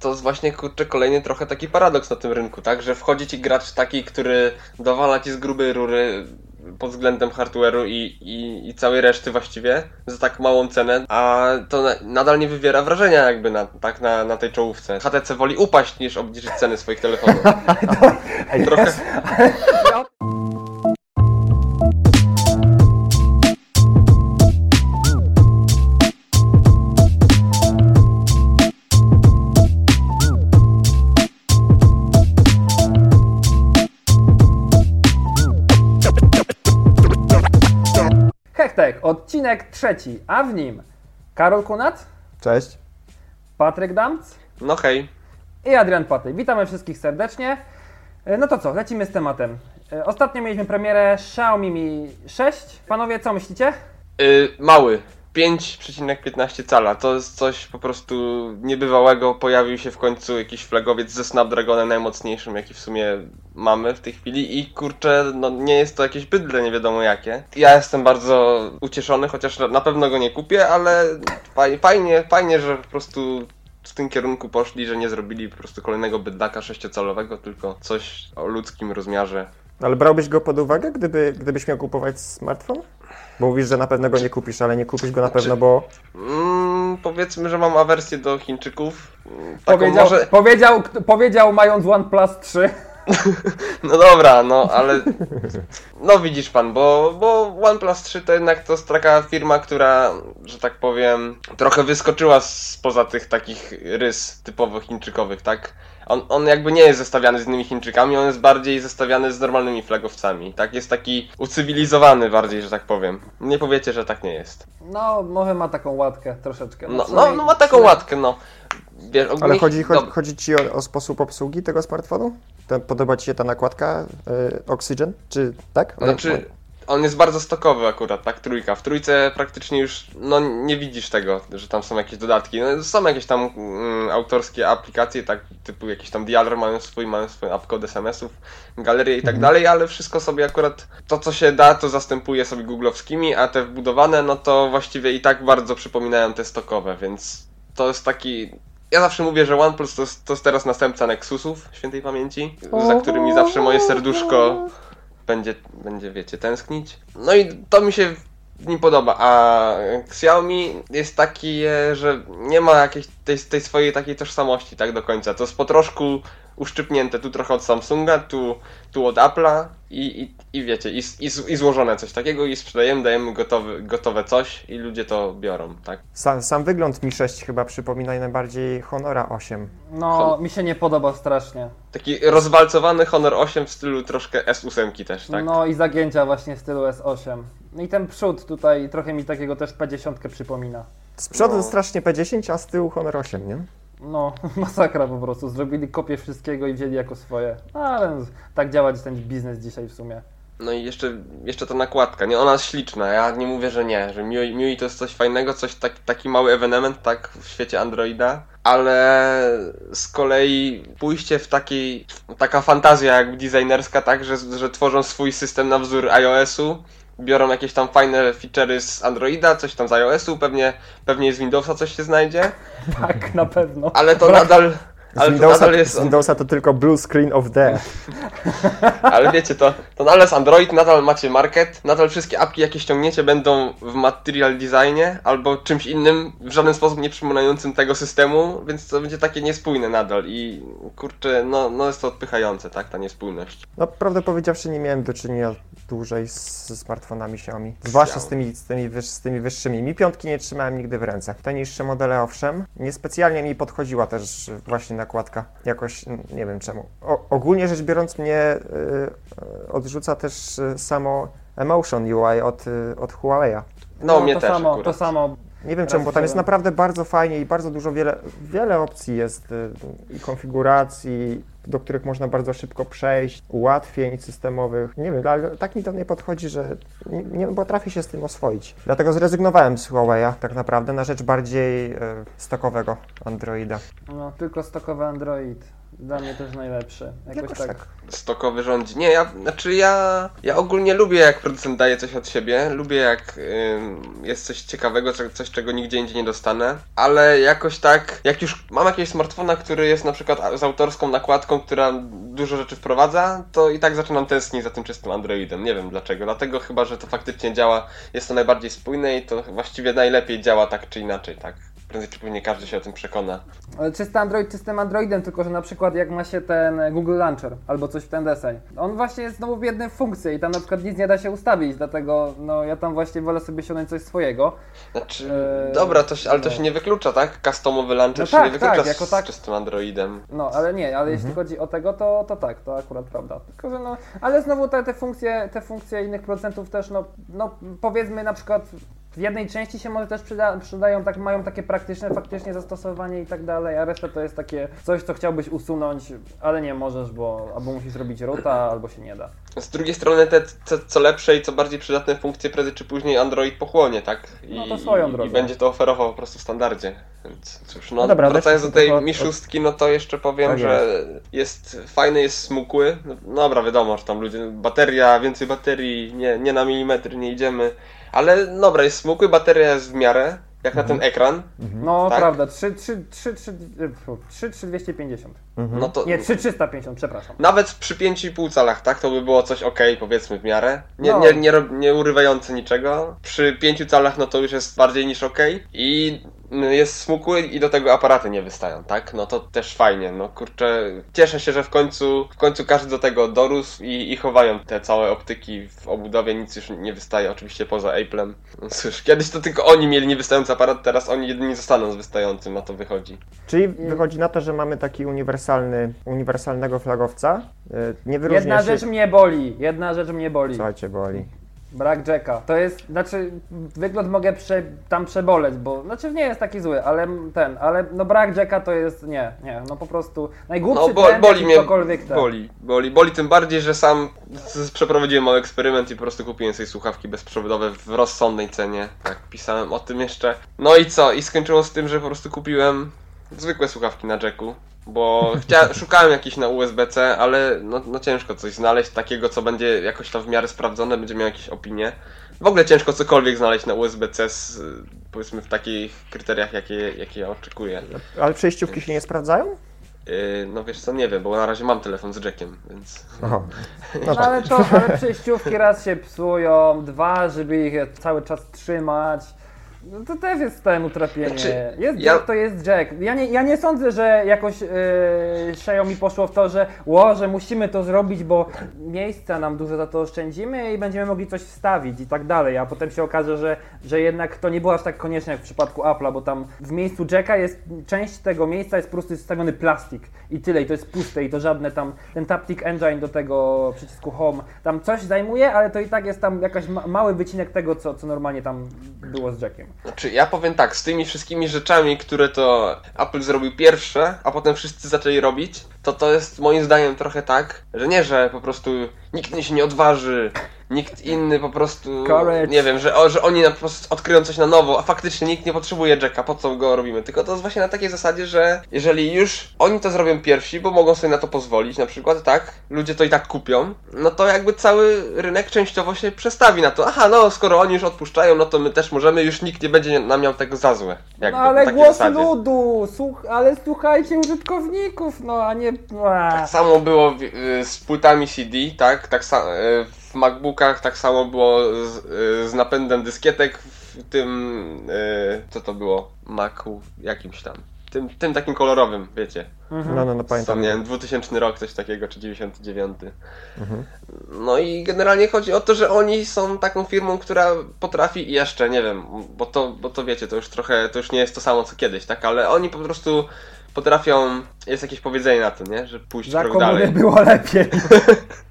to jest właśnie kurczę kolejny trochę taki paradoks na tym rynku, tak? Że wchodzi ci gracz taki, który dowala ci z grubej rury pod względem hardware'u i, i, i całej reszty właściwie za tak małą cenę, a to na, nadal nie wywiera wrażenia jakby na, tak na, na tej czołówce. HTC woli upaść niż obniżyć ceny swoich telefonów. Trochę- odcinek trzeci, a w nim Karol Kunat, Cześć. Patryk Damc No hej. i Adrian Paty. Witamy wszystkich serdecznie. E, No to co, lecimy z tematem. E, Ostatnio mieliśmy premierę Xiaomi Mi 6. Panowie, co myślicie? Y, mały. 5,15 cala. To jest coś po prostu niebywałego. Pojawił się w końcu jakiś flagowiec ze Snapdragonem najmocniejszym, jaki w sumie mamy w tej chwili. I kurczę, no nie jest to jakieś bydle, nie wiadomo jakie. Ja jestem bardzo ucieszony, chociaż na- pewno go nie kupię, ale faj- fajnie, fajnie, że po prostu w tym kierunku poszli, że nie zrobili po prostu kolejnego bydlaka sześciocalowego, tylko coś o ludzkim rozmiarze. Ale brałbyś go pod uwagę, gdyby, gdybyś miał kupować smartfon? Bo mówisz, że na pewno go nie kupisz, ale nie kupisz go na pewno, bo Mm, powiedzmy, że mam awersję do Chińczyków. Mm, Taką Powiedział, może... powiedział, powiedział mając OnePlus 3. No dobra, no ale. No widzisz pan, bo, bo OnePlus 3 to jednak to jest taka firma, która, że tak powiem, trochę wyskoczyła spoza tych takich rys typowo chińczykowych, tak? On, on jakby nie jest zestawiany z innymi Chińczykami, on jest bardziej zestawiany z normalnymi flagowcami, tak? Jest taki ucywilizowany bardziej, że tak powiem. Nie powiecie, że tak nie jest. No, może ma taką łatkę troszeczkę. No, no, no ma taką łatkę, no. Wiesz, ale ogólnie- chodzi, chodzi, Dob- chodzi ci o, o sposób obsługi tego smartfonu? Podoba ci się ta nakładka y, Oxygen? Czy tak? Znaczy, on jest bardzo stokowy akurat, tak, trójka. W trójce praktycznie już, no nie widzisz tego, że tam są jakieś dodatki. No, są jakieś tam mm, autorskie aplikacje, tak, typu jakiś tam Dialer mają swój, mają swój upcode SMS-ów, galerię i tak dalej, ale wszystko sobie akurat, to co się da, to zastępuje sobie googlowskimi, a te wbudowane, no to właściwie i tak bardzo przypominają te stokowe, więc to jest taki... Ja zawsze mówię, że OnePlus to to jest teraz następca Nexusów świętej pamięci, za którymi zawsze moje serduszko będzie, będzie, wiecie, tęsknić. No i to mi się w nim podoba, a Xiaomi jest taki, e, że nie ma jakiejś tej, tej swojej takiej tożsamości tak do końca. To jest po troszku uszczypnięte, tu trochę od Samsunga, tu, tu od Apple'a i, i, i wiecie, i, i, i złożone coś takiego i sprzedajemy, dajemy gotowy, gotowe coś i ludzie to biorą, tak? Sam, sam wygląd Mi 6 chyba przypomina najbardziej Honora 8. No, mi się nie podoba strasznie. Taki rozwalcowany Honor 8 w stylu troszkę S8 też, tak? No i zagięcia właśnie stylu S8. No i ten przód tutaj trochę mi takiego też P10 przypomina. Z przodu No. strasznie P10, a z tyłu Honor 8, nie? No, masakra po prostu. Zrobili kopię wszystkiego i wzięli jako swoje. No, ale tak działa ten biznes dzisiaj w sumie. No i jeszcze, jeszcze ta nakładka, nie? Ona jest śliczna, ja nie mówię, że nie, że MIUI, MIUI to jest coś fajnego, coś tak, taki mały ewenement, tak, w świecie Androida, ale z kolei pójście w takiej, taka fantazja jakby designerska, tak, że, że tworzą swój system na wzór iOS-u, biorą jakieś tam fajne feature'y z Androida, coś tam z iOS-u, pewnie, pewnie z Windowsa coś się znajdzie, Tak, na pewno. ale to nadal... Z Ale to Windowsa, nadal jest. z Windowsa to tylko blue screen of death. Ale wiecie, to, to nadal jest Android, nadal macie market, nadal wszystkie apki jakie ściągniecie będą w material designie albo czymś innym, w żaden sposób nie przypominającym tego systemu, więc to będzie takie niespójne nadal i kurczę, no, no jest to odpychające, tak, ta niespójność. No, prawdę powiedziawszy, nie miałem do czynienia dłużej z, ze smartfonami Xiaomi. Zwłaszcza z tymi, z, tymi wyż, z tymi wyższymi. Mi piątki nie trzymałem nigdy w ręce. Te niższe modele, owszem. Niespecjalnie mi podchodziła też właśnie nakładka. Jakoś, nie wiem czemu. O, ogólnie rzecz biorąc, mnie y, y, odrzuca też y, samo Emotion UI od, y, od Huawei'a. No, mnie to też samo, akurat. to samo. Nie wiem czemu, bo tam jest naprawdę bardzo fajnie i bardzo dużo, wiele, wiele opcji jest y, i konfiguracji. Do których można bardzo szybko przejść, ułatwień systemowych. Nie wiem, ale tak mi to nie podchodzi, że nie, nie potrafię się z tym oswoić. Dlatego zrezygnowałem z Huawei'a tak naprawdę na rzecz bardziej e, stokowego Androida. No, tylko stokowy Android. Dla mnie też najlepszy. Jakoś, Jakoś tak. tak. stokowy rządzi. Nie, ja, znaczy ja, ja ogólnie lubię jak producent daje coś od siebie, lubię jak ym, jest coś ciekawego, co- coś czego nigdzie indziej nie dostanę, ale jakoś tak, jak już mam jakiegoś smartfona, który jest na przykład z autorską nakładką, która dużo rzeczy wprowadza, to i tak zaczynam tęsknić za tym czystym Androidem. Nie wiem dlaczego, dlatego chyba, że to faktycznie działa, jest to najbardziej spójne i to właściwie najlepiej działa tak czy inaczej, tak. Prędzej czy później każdy się o tym przekona. Ale czysty Android czystym Androidem, tylko że na przykład jak ma się ten Google Launcher albo coś w ten deseń, on właśnie jest znowu w funkcji i tam na przykład nic nie da się ustawić, dlatego no ja tam właśnie wolę sobie ściągnąć coś swojego. Znaczy, Eee, dobra, to się, ale to no. się nie wyklucza, tak? Customowy launcher No się tak, nie wyklucza tak, z, jako tak. z czystym Androidem. No, ale nie, ale jeśli chodzi o tego, to, to tak, to akurat prawda. Tylko, że no, ale znowu te, te funkcje, te funkcje innych producentów też, no, no powiedzmy na przykład w jednej części się może też przyda, przydają, tak, mają takie praktyczne faktycznie zastosowanie i tak dalej, a reszta to jest takie coś, co chciałbyś usunąć, ale nie możesz, bo albo musisz robić ruta, albo się nie da. Z drugiej strony te, te co lepsze i co bardziej przydatne funkcje prędzej czy później Android pochłonie, tak? I, No to swoją drogą. I będzie to oferował po prostu w standardzie. Więc cóż, no, No dobra, wracając do tej od- Mi szóstki, no to jeszcze powiem, Tak że jest fajny, jest smukły. No dobra, wiadomo, że tam ludzie, bateria, więcej baterii, nie, nie na milimetry nie idziemy. Ale dobra, jest smukły, bateria jest w miarę, jak na ten ekran. No Tak. prawda, 3, 3, 3, 3, 3, 3, 250. No to, Nie, 3, 350, przepraszam. Nawet przy 5,5 calach, tak? To by było coś ok, powiedzmy w miarę. Nie, No. nie, nie, nie urywające niczego. Przy 5 calach, no to już jest bardziej niż ok. I jest smukły i do tego aparaty nie wystają, tak? No to też fajnie, no kurczę. Cieszę się, że w końcu, w końcu każdy do tego dorósł i, i chowają te całe optyki w obudowie. Nic już nie wystaje, oczywiście poza Apple'em. No cóż, kiedyś to tylko oni mieli niewystający aparat, teraz oni jedyni zostaną z wystającym, na to wychodzi. Czyli wychodzi na to, że mamy taki uniwersalny, uniwersalnego flagowca. Y, Nie wyróżnia Jedna się... rzecz mnie boli, jedna rzecz mnie boli. Słuchajcie, boli. Brak Jacka. To jest, znaczy, wygląd mogę prze, tam przeboleć, bo, znaczy nie jest taki zły, ale ten, ale no brak Jacka to jest, nie, nie, no po prostu najgłupszy No bo, trend, boli mnie, ktokolwiek ten. boli, boli, boli tym bardziej, że sam przeprowadziłem mały eksperyment i po prostu kupiłem sobie słuchawki bezprzewodowe w rozsądnej cenie, tak pisałem o tym jeszcze. No i co, i skończyło z tym, że po prostu kupiłem zwykłe słuchawki na jacku, bo chcia, szukałem jakichś na USB-C, ale no, no ciężko coś znaleźć takiego, co będzie jakoś tam w miarę sprawdzone, będzie miał jakieś opinie. W ogóle ciężko cokolwiek znaleźć na USB-C z, y, powiedzmy w takich kryteriach, jakie, jakie ja oczekuję. Ale przejściówki się nie sprawdzają? Yy, no wiesz co, nie wiem, bo na razie mam telefon z jackiem, więc... No No tak. ale to, ale przejściówki raz się psują, dwa, żeby ich cały czas trzymać. No to też jest ten utrapienie. Znaczy, jest ja- Jack, to jest Jack. Ja nie, ja nie sądzę, że jakoś yy, Xiaomi poszło w to, że ło, że musimy to zrobić, bo miejsca nam dużo za to oszczędzimy i będziemy mogli coś wstawić i tak dalej, a potem się okaże, że, że jednak to nie było aż tak konieczne jak w przypadku Apple'a, bo tam w miejscu Jacka jest, część tego miejsca jest po prostu wstawiony plastik i tyle, i to jest puste i to żadne tam, ten Taptic Engine do tego przycisku Home, tam coś zajmuje, ale to i tak jest tam jakaś ma mały wycinek tego, co, co normalnie tam było z Jackiem. Znaczy, ja powiem tak, z tymi wszystkimi rzeczami, które to Apple zrobił pierwsze, a potem wszyscy zaczęli robić, to to jest moim zdaniem trochę tak, że nie, że po prostu nikt się nie odważy, nikt inny po prostu, Courage. nie wiem, że, że oni na, po prostu odkryją coś na nowo, a faktycznie nikt nie potrzebuje Jacka, po co go robimy, tylko to jest właśnie na takiej zasadzie, że jeżeli już oni to zrobią pierwsi, bo mogą sobie na to pozwolić, na przykład, tak, ludzie to i tak kupią, no to jakby cały rynek częściowo się przestawi na to, aha, no skoro oni już odpuszczają, no to my też możemy, już nikt nie będzie nam miał tego za złe. Jakby, No ale głos zasadzie. ludu, słuch, ale słuchajcie użytkowników, no a nie... Tak samo było w- y, z płytami CD, tak? Tak sa- y, w MacBookach tak samo było z, y, z napędem dyskietek w tym, y, co to było? Macu jakimś tam. Tym, tym takim kolorowym, wiecie. Mhm. No, no, no, Tam, pamiętam. nie wiem, 2000 rok, coś takiego, czy 99. Mhm. No i generalnie chodzi o to, że oni są taką firmą, która potrafi i jeszcze, nie wiem, bo to, bo to wiecie, to już trochę, to już nie jest to samo co kiedyś, tak? Ale oni po prostu potrafią, jest jakieś powiedzenie na to, nie? Że pójść Za krok dalej. było lepiej.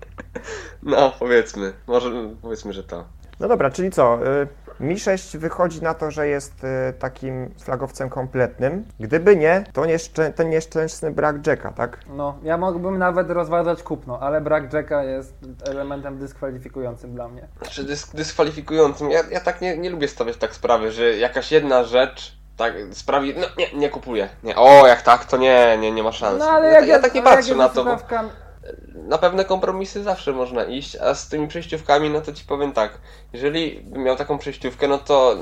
No, powiedzmy. Może powiedzmy, że to. No dobra, czyli co? y, Mi 6 wychodzi na to, że jest e, takim flagowcem kompletnym. Gdyby nie, to nieszczę- ten nieszczęsny brak Jacka, tak? No, ja mógłbym nawet rozważać kupno, ale brak Jacka jest elementem dyskwalifikującym dla mnie. Czy dysk dyskwalifikującym? Ja, ja tak nie, nie lubię stawiać tak sprawy, że jakaś jedna rzecz tak sprawi, no nie, nie kupuję. Nie, o, jak tak, to nie, nie, nie ma szans. No ale ja, jak ja tak nie patrzę na to, bo na pewne kompromisy zawsze można iść, a z tymi przejściówkami, no to ci powiem tak, jeżeli bym miał taką przejściówkę, no to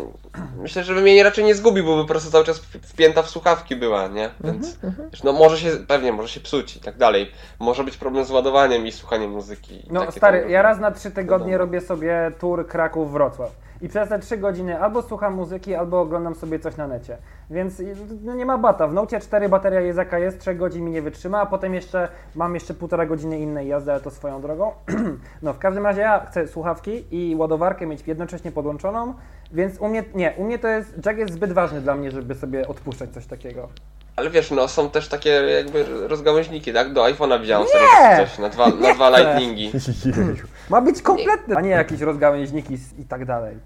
myślę, że bym jej raczej nie zgubił, bo by po prostu cały czas wpięta w słuchawki była, nie? Więc wiesz, no może się, pewnie może się psuć i tak dalej. Może być problem z ładowaniem i słuchaniem muzyki. i No stary, ja raz na trzy tygodnie robię sobie tour Kraków-Wrocław. I przez te trzy godziny albo słucham muzyki, albo oglądam sobie coś na necie. Więc no, nie ma bata. W Nocie 4 bateria jest jaka jest, 3 godzin mi nie wytrzyma, a potem jeszcze mam jeszcze półtora godziny innej jazdy, ale to swoją drogą. no w każdym razie ja chcę słuchawki i ładowarkę mieć jednocześnie podłączoną, więc u mnie, nie, u mnie to jest, jack jest zbyt ważny dla mnie, żeby sobie odpuszczać coś takiego. Ale wiesz, no są też takie jakby rozgałęźniki, tak? Do iPhone'a widziałem Nie! coś na dwa, na dwa lightningi. Ma być kompletny, a nie jakieś rozgałęźniki i tak dalej.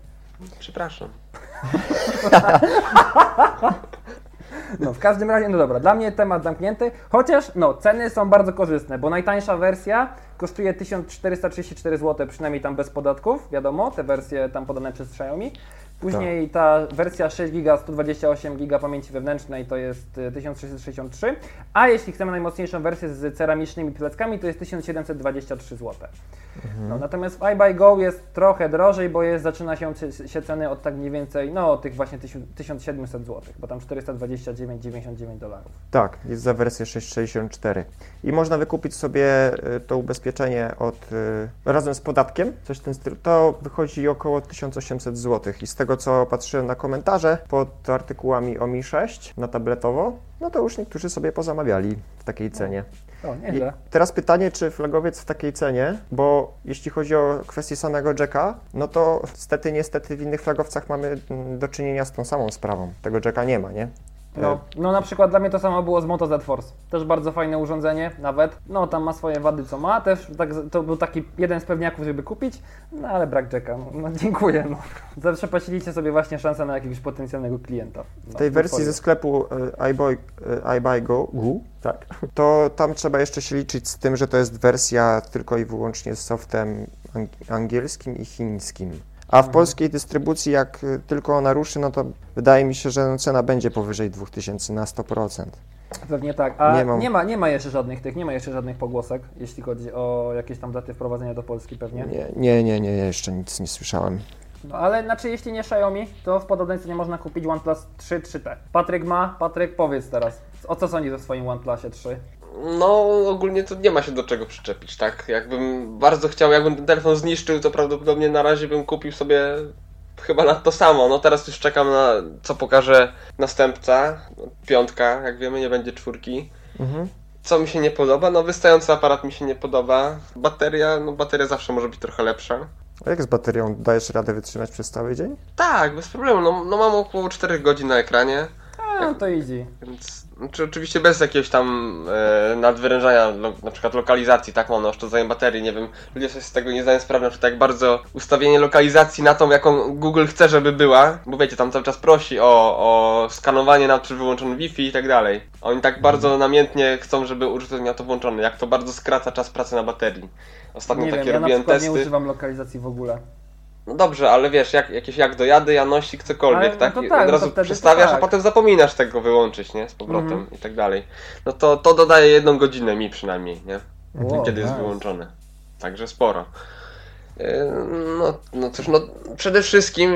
Przepraszam. No, w każdym razie, no dobra, dla mnie temat zamknięty, chociaż no, ceny są bardzo korzystne, bo najtańsza wersja kosztuje 1434 zł, przynajmniej tam bez podatków, wiadomo, te wersje tam podane przez Xiaomi. Później ta wersja 6 GB, 128 GB pamięci wewnętrznej to jest y, 1663, a jeśli chcemy najmocniejszą wersję z ceramicznymi pleckami, to jest 1723 zł. No, natomiast w iBuyGo jest trochę drożej, bo jest, zaczyna się, się ceny od tak mniej więcej, no tych właśnie 1000 1700 zł, bo tam 429,99 dolarów. Tak, jest za wersję 664. I można wykupić sobie y, to ubezpieczenie od, y, razem z podatkiem, coś w tym stylu. To wychodzi około 1800 zł. I z tego co patrzyłem na komentarze pod artykułami o Mi 6 na tabletowo, no to już niektórzy sobie pozamawiali w takiej cenie. O, I nieźle. teraz pytanie, czy flagowiec w takiej cenie, bo jeśli chodzi o kwestię samego Jacka, no to niestety, niestety w innych flagowcach mamy mm, do czynienia z tą samą sprawą. Tego Jacka nie ma, nie? No, no na przykład dla mnie to samo było z Moto Z Force. Też bardzo fajne urządzenie, nawet. No tam ma swoje wady, co ma. Też tak, to był taki jeden z pewniaków, żeby kupić, no ale brak Jacka. No, no dziękuję. No. Zawsze pasiliście sobie właśnie szansę na jakiegoś potencjalnego klienta. No, W tej wersji ze sklepu e, iBuy, e, iBuyGo, Go, tak, to tam trzeba jeszcze się liczyć z tym, że to jest wersja tylko i wyłącznie z softem ang- angielskim i chińskim. A w polskiej dystrybucji, jak e, tylko ona ruszy, no to wydaje mi się, że no cena będzie powyżej 2000 na 100%. Pewnie tak. A Nie nie, mam- ma, nie ma jeszcze żadnych tych, nie ma jeszcze żadnych pogłosek, jeśli chodzi o jakieś tam daty wprowadzenia do Polski pewnie. Nie, nie, nie, nie, jeszcze nic nie słyszałem. No, ale znaczy, jeśli nie Xiaomi, to w podobnej cenie można kupić OnePlus 3 3T. Patryk ma, Patryk powiedz teraz, o co sądzisz o swoim OnePlusie 3? No, ogólnie to nie ma się do czego przyczepić, tak? Jakbym bardzo chciał, jakbym ten telefon zniszczył, to prawdopodobnie na razie bym kupił sobie chyba na to samo. No teraz już czekam na co pokaże następca. Piątka, jak wiemy, nie będzie czwórki. Mhm. Co mi się nie podoba? No wystający aparat mi się nie podoba. Bateria, no bateria zawsze może być trochę lepsza. A jak z baterią dajesz radę wytrzymać przez cały dzień? Tak, bez problemu. No, no mam około 4 godzin na ekranie. A, to easy. Więc znaczy, oczywiście bez jakiegoś tam e, nadwyrężania, lo, na przykład lokalizacji, tak mam na oszczędzanie baterii, nie wiem, ludzie sobie z tego nie zdają sprawy, na przykład jak bardzo ustawienie lokalizacji na tą, jaką Google chce, żeby była, bo wiecie, tam cały czas prosi o, o skanowanie na przy wyłączonym Wi-Fi i tak dalej. Oni tak bardzo namiętnie chcą, żeby użytkownik miał to włączone, jak to bardzo skraca czas pracy na baterii. Ostatnio Nie takie wiem, ja na robiłem przykład testy. nie używam lokalizacji w ogóle. No dobrze, ale wiesz, jak, jakieś jak dojady, janosik, cokolwiek, Ale no tak? I tak, od no razu przestawiasz, a tak. potem zapominasz tego wyłączyć, nie? Z powrotem Mhm. i tak dalej. No to, to dodaje jedną godzinę mi przynajmniej, nie? Wow, Kiedy jest nice. wyłączone. Także sporo. Yy, No, no cóż, no przede wszystkim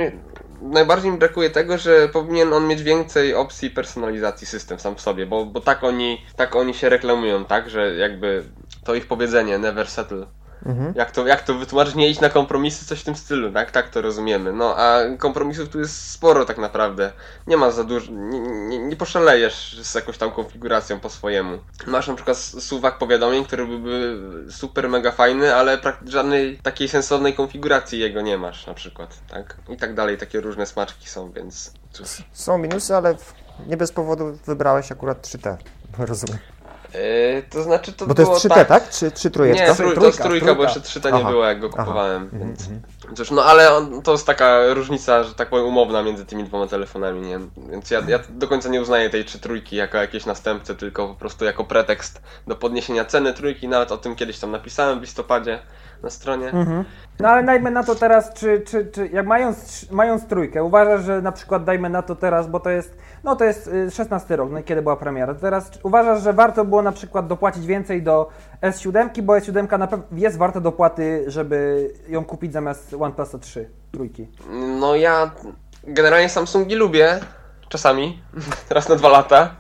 najbardziej mi brakuje tego, że powinien on mieć więcej opcji personalizacji system sam w sobie, bo, bo tak oni tak oni się reklamują, tak, że jakby to ich powiedzenie never settle Mhm. jak to, jak to wytłumaczyć? Nie iść na kompromisy, coś w tym stylu, tak? Tak to rozumiemy. No a kompromisów tu jest sporo tak naprawdę. Nie ma za dużo, nie, nie, nie poszalejesz z jakąś tam konfiguracją po swojemu. Masz na przykład suwak powiadomień, który byłby super mega fajny, ale żadnej takiej sensownej konfiguracji jego nie masz na przykład, tak? I tak dalej, takie różne smaczki są, więc cóż. Są minusy, ale nie bez powodu wybrałeś akurat 3T. Rozumiem. Yy, to znaczy to Bo to było jest 3T, tak... tak? Czy, czy trójeczka? Nie, trój, to jest Trójka, trójka, trójka. bo jeszcze 3T nie Aha. było, jak go kupowałem. Mhm, Więc... mhm. Cóż, no ale on, to jest taka różnica, że tak powiem, umowna między tymi dwoma telefonami, nie? Więc ja, ja do końca nie uznaję tej trzy trójki jako jakieś następcy, tylko po prostu jako pretekst do podniesienia ceny trójki. Nawet o tym kiedyś tam napisałem w listopadzie na stronie. No ale dajmy na to teraz, czy, czy, czy jak mając, mając trójkę, uważasz, że na przykład dajmy na to teraz, bo to jest, no to jest y, 16 rok, no kiedy była premiera, teraz czy uważasz, że warto było na przykład dopłacić więcej do S7, bo S7 na pewno jest warta dopłaty, żeby ją kupić zamiast OnePlus 3 trójki. No ja generalnie Samsungi lubię, czasami, raz na dwa lata.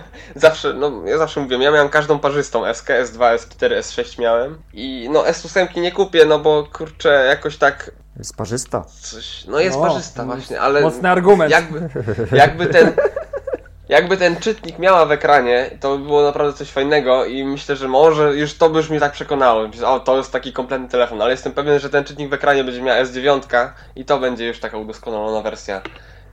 Zawsze, no ja zawsze mówię, ja miałem każdą parzystą, SK, S2, S4, S6 miałem i no S8 nie kupię, no bo kurczę, jakoś tak Jest parzysta. coś, no jest No, parzysta właśnie, ale Mocny argument. jakby, jakby ten jakby ten czytnik miała w ekranie, to by było naprawdę coś fajnego i myślę, że może już to by już mnie tak przekonało. O, to jest taki kompletny telefon, ale jestem pewien, że ten czytnik w ekranie będzie miał S9 i to będzie już taka udoskonalona wersja.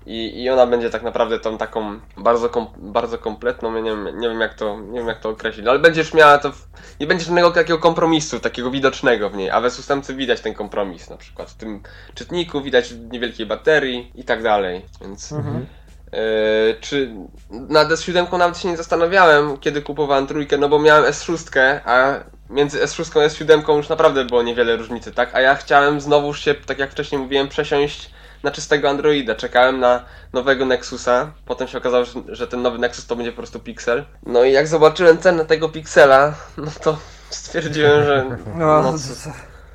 I, I ona będzie tak naprawdę tą taką bardzo, kom, bardzo kompletną, ja nie wiem, nie wiem jak to, nie wiem jak to określić, no ale będziesz miała to, w, nie będzie żadnego takiego kompromisu, takiego widocznego w niej, a we S8 widać ten kompromis, na przykład. W tym czytniku widać w niewielkiej baterii i tak dalej, więc... Yy, czy nad S7 nawet się nie zastanawiałem, kiedy kupowałem trójkę, no bo miałem S6, a między S6 a S7 już naprawdę było niewiele różnicy, tak? A ja chciałem znowu się, tak jak wcześniej mówiłem, przesiąść na czystego Androida. Czekałem na nowego Nexusa, potem się okazało, że, że ten nowy Nexus to będzie po prostu Pixel. No i jak zobaczyłem cenę tego Pixela, no to stwierdziłem, że, no,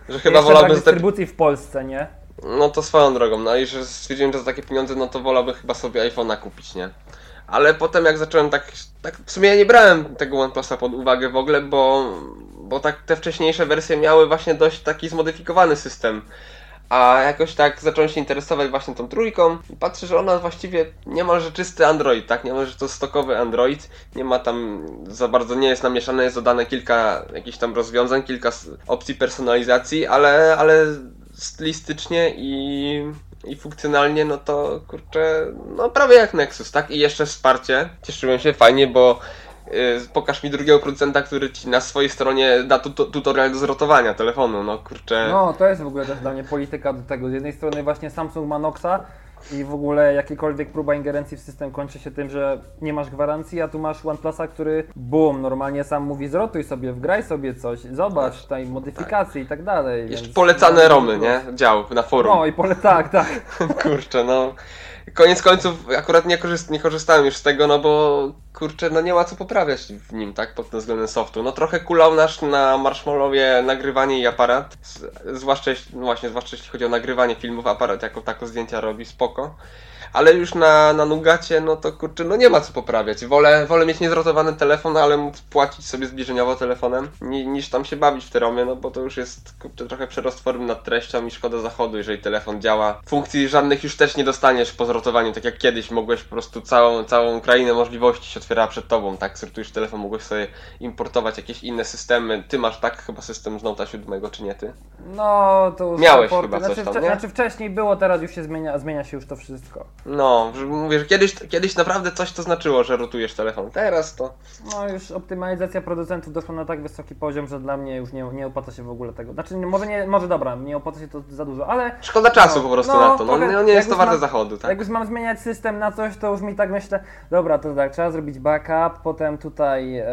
że chyba wolałbym za te dystrybucji w Polsce, nie? no to swoją drogą, no i że stwierdziłem, że za takie pieniądze, no to wolałbym chyba sobie iPhone'a kupić, nie? Ale potem jak zacząłem tak, tak, w sumie ja nie brałem tego OnePlusa pod uwagę w ogóle, bo, bo tak te wcześniejsze wersje miały właśnie dość taki zmodyfikowany system. A jakoś tak zacząłem się interesować właśnie tą trójką i patrzę, że ona właściwie niemalże czysty Android, tak? Niemalże to stokowy Android. Nie ma tam za bardzo, nie jest namieszane, jest dodane kilka jakichś tam rozwiązań, kilka opcji personalizacji, ale, ale stylistycznie i, i funkcjonalnie, no to kurczę, no prawie jak Nexus, tak? I jeszcze wsparcie. Cieszyłem się fajnie, bo pokaż mi drugiego producenta, który ci na swojej stronie da tu, tutorial do zrotowania telefonu, no kurczę. No, to jest w ogóle też dla mnie polityka do tego. Z jednej strony właśnie Samsung ma Noxa i w ogóle jakiekolwiek próba ingerencji w system kończy się tym, że nie masz gwarancji, a tu masz OnePlusa, który boom, normalnie sam mówi zrotuj sobie, wgraj sobie coś, zobacz tutaj modyfikacje i tak dalej. Jeszcze więc- polecane no, romy, nie? Dział na forum. No i pole, tak, tak. Kurczę, no. Koniec końców akurat nie, korzyst, nie korzystałem już z tego, no bo kurczę, no nie ma co poprawiać w nim, tak? Pod względem softu. No trochę kulał nasz na Marshmallowie nagrywanie i aparat. Zwłaszcza, no właśnie, zwłaszcza jeśli chodzi o nagrywanie filmów, aparat jako tako zdjęcia robi spoko. Ale już na, na Nugacie, no to kurczę, no nie ma co poprawiać. Wolę, wolę mieć niezrotowany telefon, ale móc płacić sobie zbliżeniowo telefonem, ni, niż tam się bawić w te romie, no bo to już jest kurczę, trochę przerost formy nad treścią i szkoda zachodu, jeżeli telefon działa. Funkcji żadnych już też nie dostaniesz po zrotowaniu, tak jak kiedyś mogłeś po prostu całą, całą krainę możliwości się otwierała przed tobą, tak? Sortujesz telefon, mogłeś sobie importować jakieś inne systemy. Ty masz tak chyba system z Note'a 7, czy nie ty? No, to już Miałeś raporty- chyba coś znaczy, tam, nie? znaczy wcześniej było, teraz już się zmienia, zmienia się już to wszystko. No, mówię, że kiedyś, kiedyś naprawdę coś to znaczyło, że rotujesz telefon. Teraz to... No już optymalizacja producentów doszła na tak wysoki poziom, że dla mnie już nie, nie opłaca się w ogóle tego. Znaczy może nie, może dobra, nie opłaca się to za dużo, ale Szkoda czasu No, po prostu no, na to. No, trochę- no nie jest to warte mam- zachodu, tak? jak już mam zmieniać system na coś, to już mi tak myślę, dobra, to tak, trzeba zrobić backup, potem tutaj e,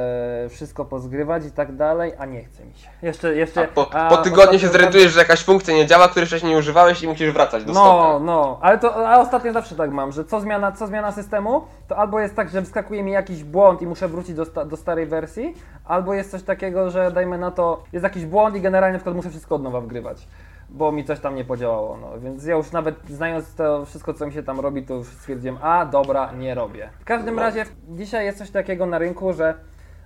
wszystko pozgrywać i tak dalej, a nie chce mi się. Jeszcze, jeszcze. A po, a po tygodniu się zorientujesz, że jakaś funkcja nie działa, której wcześniej nie używałeś i musisz wracać do No, stoka. no, ale to a ostatnio zawsze tak mam, że co zmiana, co zmiana systemu, to albo jest tak, że wskakuje mi jakiś błąd i muszę wrócić do, sta, do starej wersji, albo jest coś takiego, że dajmy na to, jest jakiś błąd i generalnie na przykład muszę wszystko od nowa wgrywać. Bo mi coś tam nie podziałało, no więc ja już nawet znając to wszystko, co mi się tam robi, to już stwierdziłem, a dobra, nie robię. W każdym razie dzisiaj jest coś takiego na rynku, że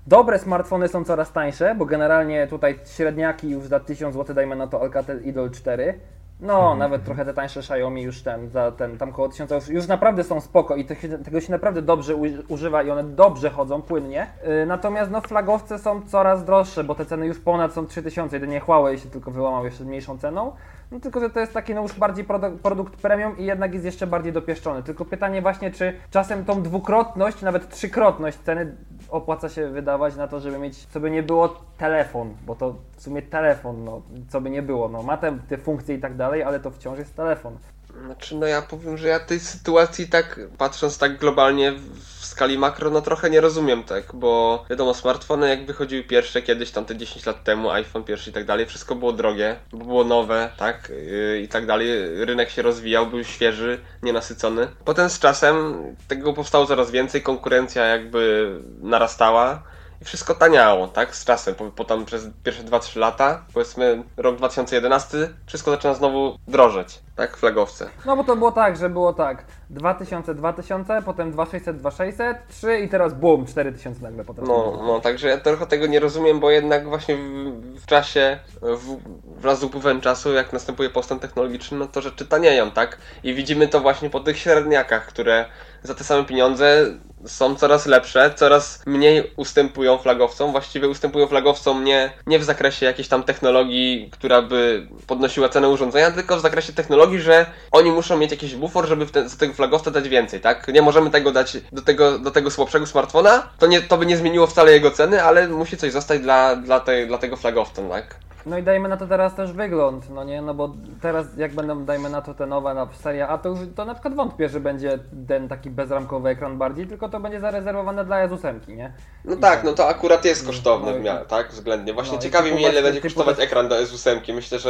Dobre smartfony są coraz tańsze, bo generalnie tutaj średniaki już za 1000 zł dajmy na to Alcatel Idol 4. No, nawet trochę te tańsze Xiaomi już ten, za ten, tam koło 1000 już, już naprawdę są spoko i te, tego się naprawdę dobrze używa i one dobrze chodzą, płynnie. Yy, natomiast no flagowce są coraz droższe, bo te ceny już ponad są 3000, jedynie Huawei się tylko wyłamał jeszcze mniejszą ceną. No tylko, że to jest taki no już bardziej produkt, produkt premium i jednak jest jeszcze bardziej dopieszczony. Tylko pytanie właśnie, czy czasem tą dwukrotność, nawet trzykrotność ceny opłaca się wydawać na to, żeby mieć, co by nie było telefon, bo to w sumie telefon, no, co by nie było, no, ma te, te funkcje i tak dalej, ale to wciąż jest telefon. Znaczy, no ja powiem, że ja tej sytuacji tak, patrząc tak globalnie w skali makro, no trochę nie rozumiem tak, bo wiadomo, smartfony jak wychodziły pierwsze kiedyś, tam te 10 lat temu, iPhone pierwszy i tak dalej, wszystko było drogie, bo było nowe, tak, yy, i tak dalej, rynek się rozwijał, był świeży, nienasycony. Potem z czasem tego powstało coraz więcej, konkurencja jakby narastała, i wszystko taniało, tak? Z czasem, po, potem przez pierwsze 2-3 lata, powiedzmy rok 2011, wszystko zaczyna znowu drożeć, tak? Flagowce. No bo to było tak, że było tak 2000, 2000, potem 2600, 2600, 3 i teraz boom, 4000 nagle potem. No, no, także ja trochę tego nie rozumiem, bo jednak właśnie w, w czasie, w, wraz z upływem czasu, jak następuje postęp technologiczny, no to rzeczy tanieją, tak? I widzimy to właśnie po tych średniakach, które za te same pieniądze są coraz lepsze, coraz mniej ustępują flagowcom, właściwie ustępują flagowcom nie, nie w zakresie jakiejś tam technologii, która by podnosiła cenę urządzenia, tylko w zakresie technologii, że oni muszą mieć jakiś bufor, żeby ten, za flagowca dać więcej, tak? Nie możemy tego dać do tego, do tego słabszego smartfona, to, nie, to by nie zmieniło wcale jego ceny, ale musi coś zostać dla, dla, tej, dla tego flagowca, tak? No i dajmy na to teraz też wygląd, no nie, no bo teraz jak będą, dajmy na to te nowe na seria A, to już to na przykład wątpię, że będzie ten taki bezramkowy ekran bardziej, tylko to będzie zarezerwowane dla Jezusemki, nie? No I tak, no to akurat jest kosztowne No w miarę, tak? Względnie. Właśnie No ciekawi mnie, ile będzie kosztować typu- ekran do S8. Myślę, że